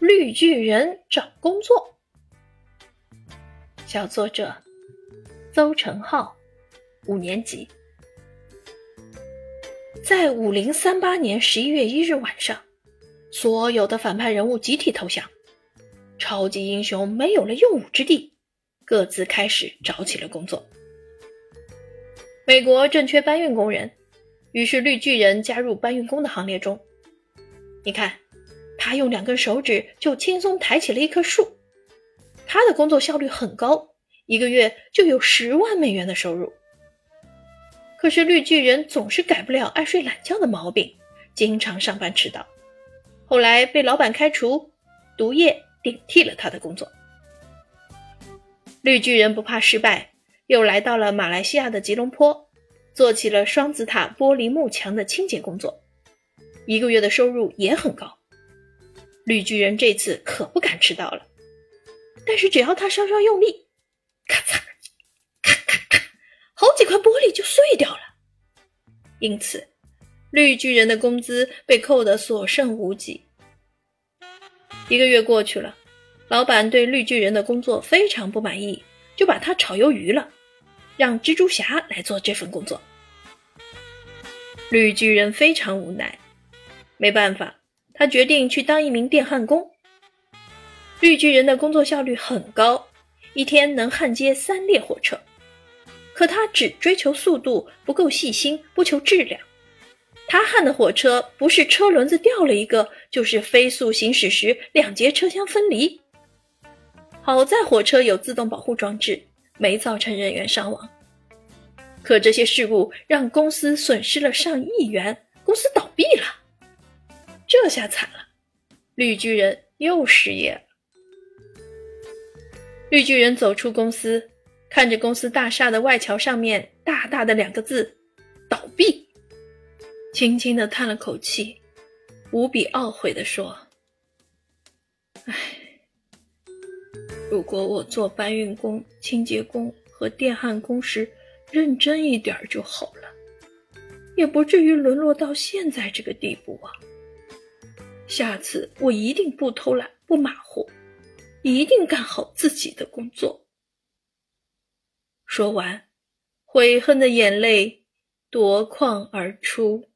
绿巨人找工作。小作者邹成浩，五年级。在五零三八年十一月一日晚上，所有的反派人物集体投降，超级英雄没有了用武之地，各自开始找起了工作。美国正缺搬运工人，于是绿巨人加入搬运工的行列中。你看，他用两根手指就轻松抬起了一棵树，他的工作效率很高，一个月就有十万美元的收入。可是绿巨人总是改不了爱睡懒觉的毛病，经常上班迟到。后来被老板开除，毒液顶替了他的工作。绿巨人不怕失败，又来到了马来西亚的吉隆坡，做起了双子塔玻璃幕墙的清洁工作，一个月的收入也很高。绿巨人这次可不敢迟到了，但是只要他稍稍用力，咔嚓。咔咔咔好几块玻璃就碎掉了，因此绿巨人的工资被扣得所剩无几。一个月过去了，老板对绿巨人的工作非常不满意，就把他炒鱿鱼了，让蜘蛛侠来做这份工作。绿巨人非常无奈，没办法，他决定去当一名电焊工。绿巨人的工作效率很高，一天能焊接三列火车。可他只追求速度，不够细心，不求质量。他焊的火车不是车轮子掉了一个，就是飞速行驶时两节车厢分离。好在火车有自动保护装置，没造成人员伤亡。可这些事故让公司损失了上亿元，公司倒闭了。这下惨了，绿巨人又失业了。绿巨人走出公司。看着公司大厦的外墙上面大大的两个字“倒闭”，轻轻的叹了口气，无比懊悔的说：“唉，如果我做搬运工、清洁工和电焊工时认真一点就好了，也不至于沦落到现在这个地步啊！下次我一定不偷懒、不马虎，一定干好自己的工作。”说完，悔恨的眼泪夺眶而出。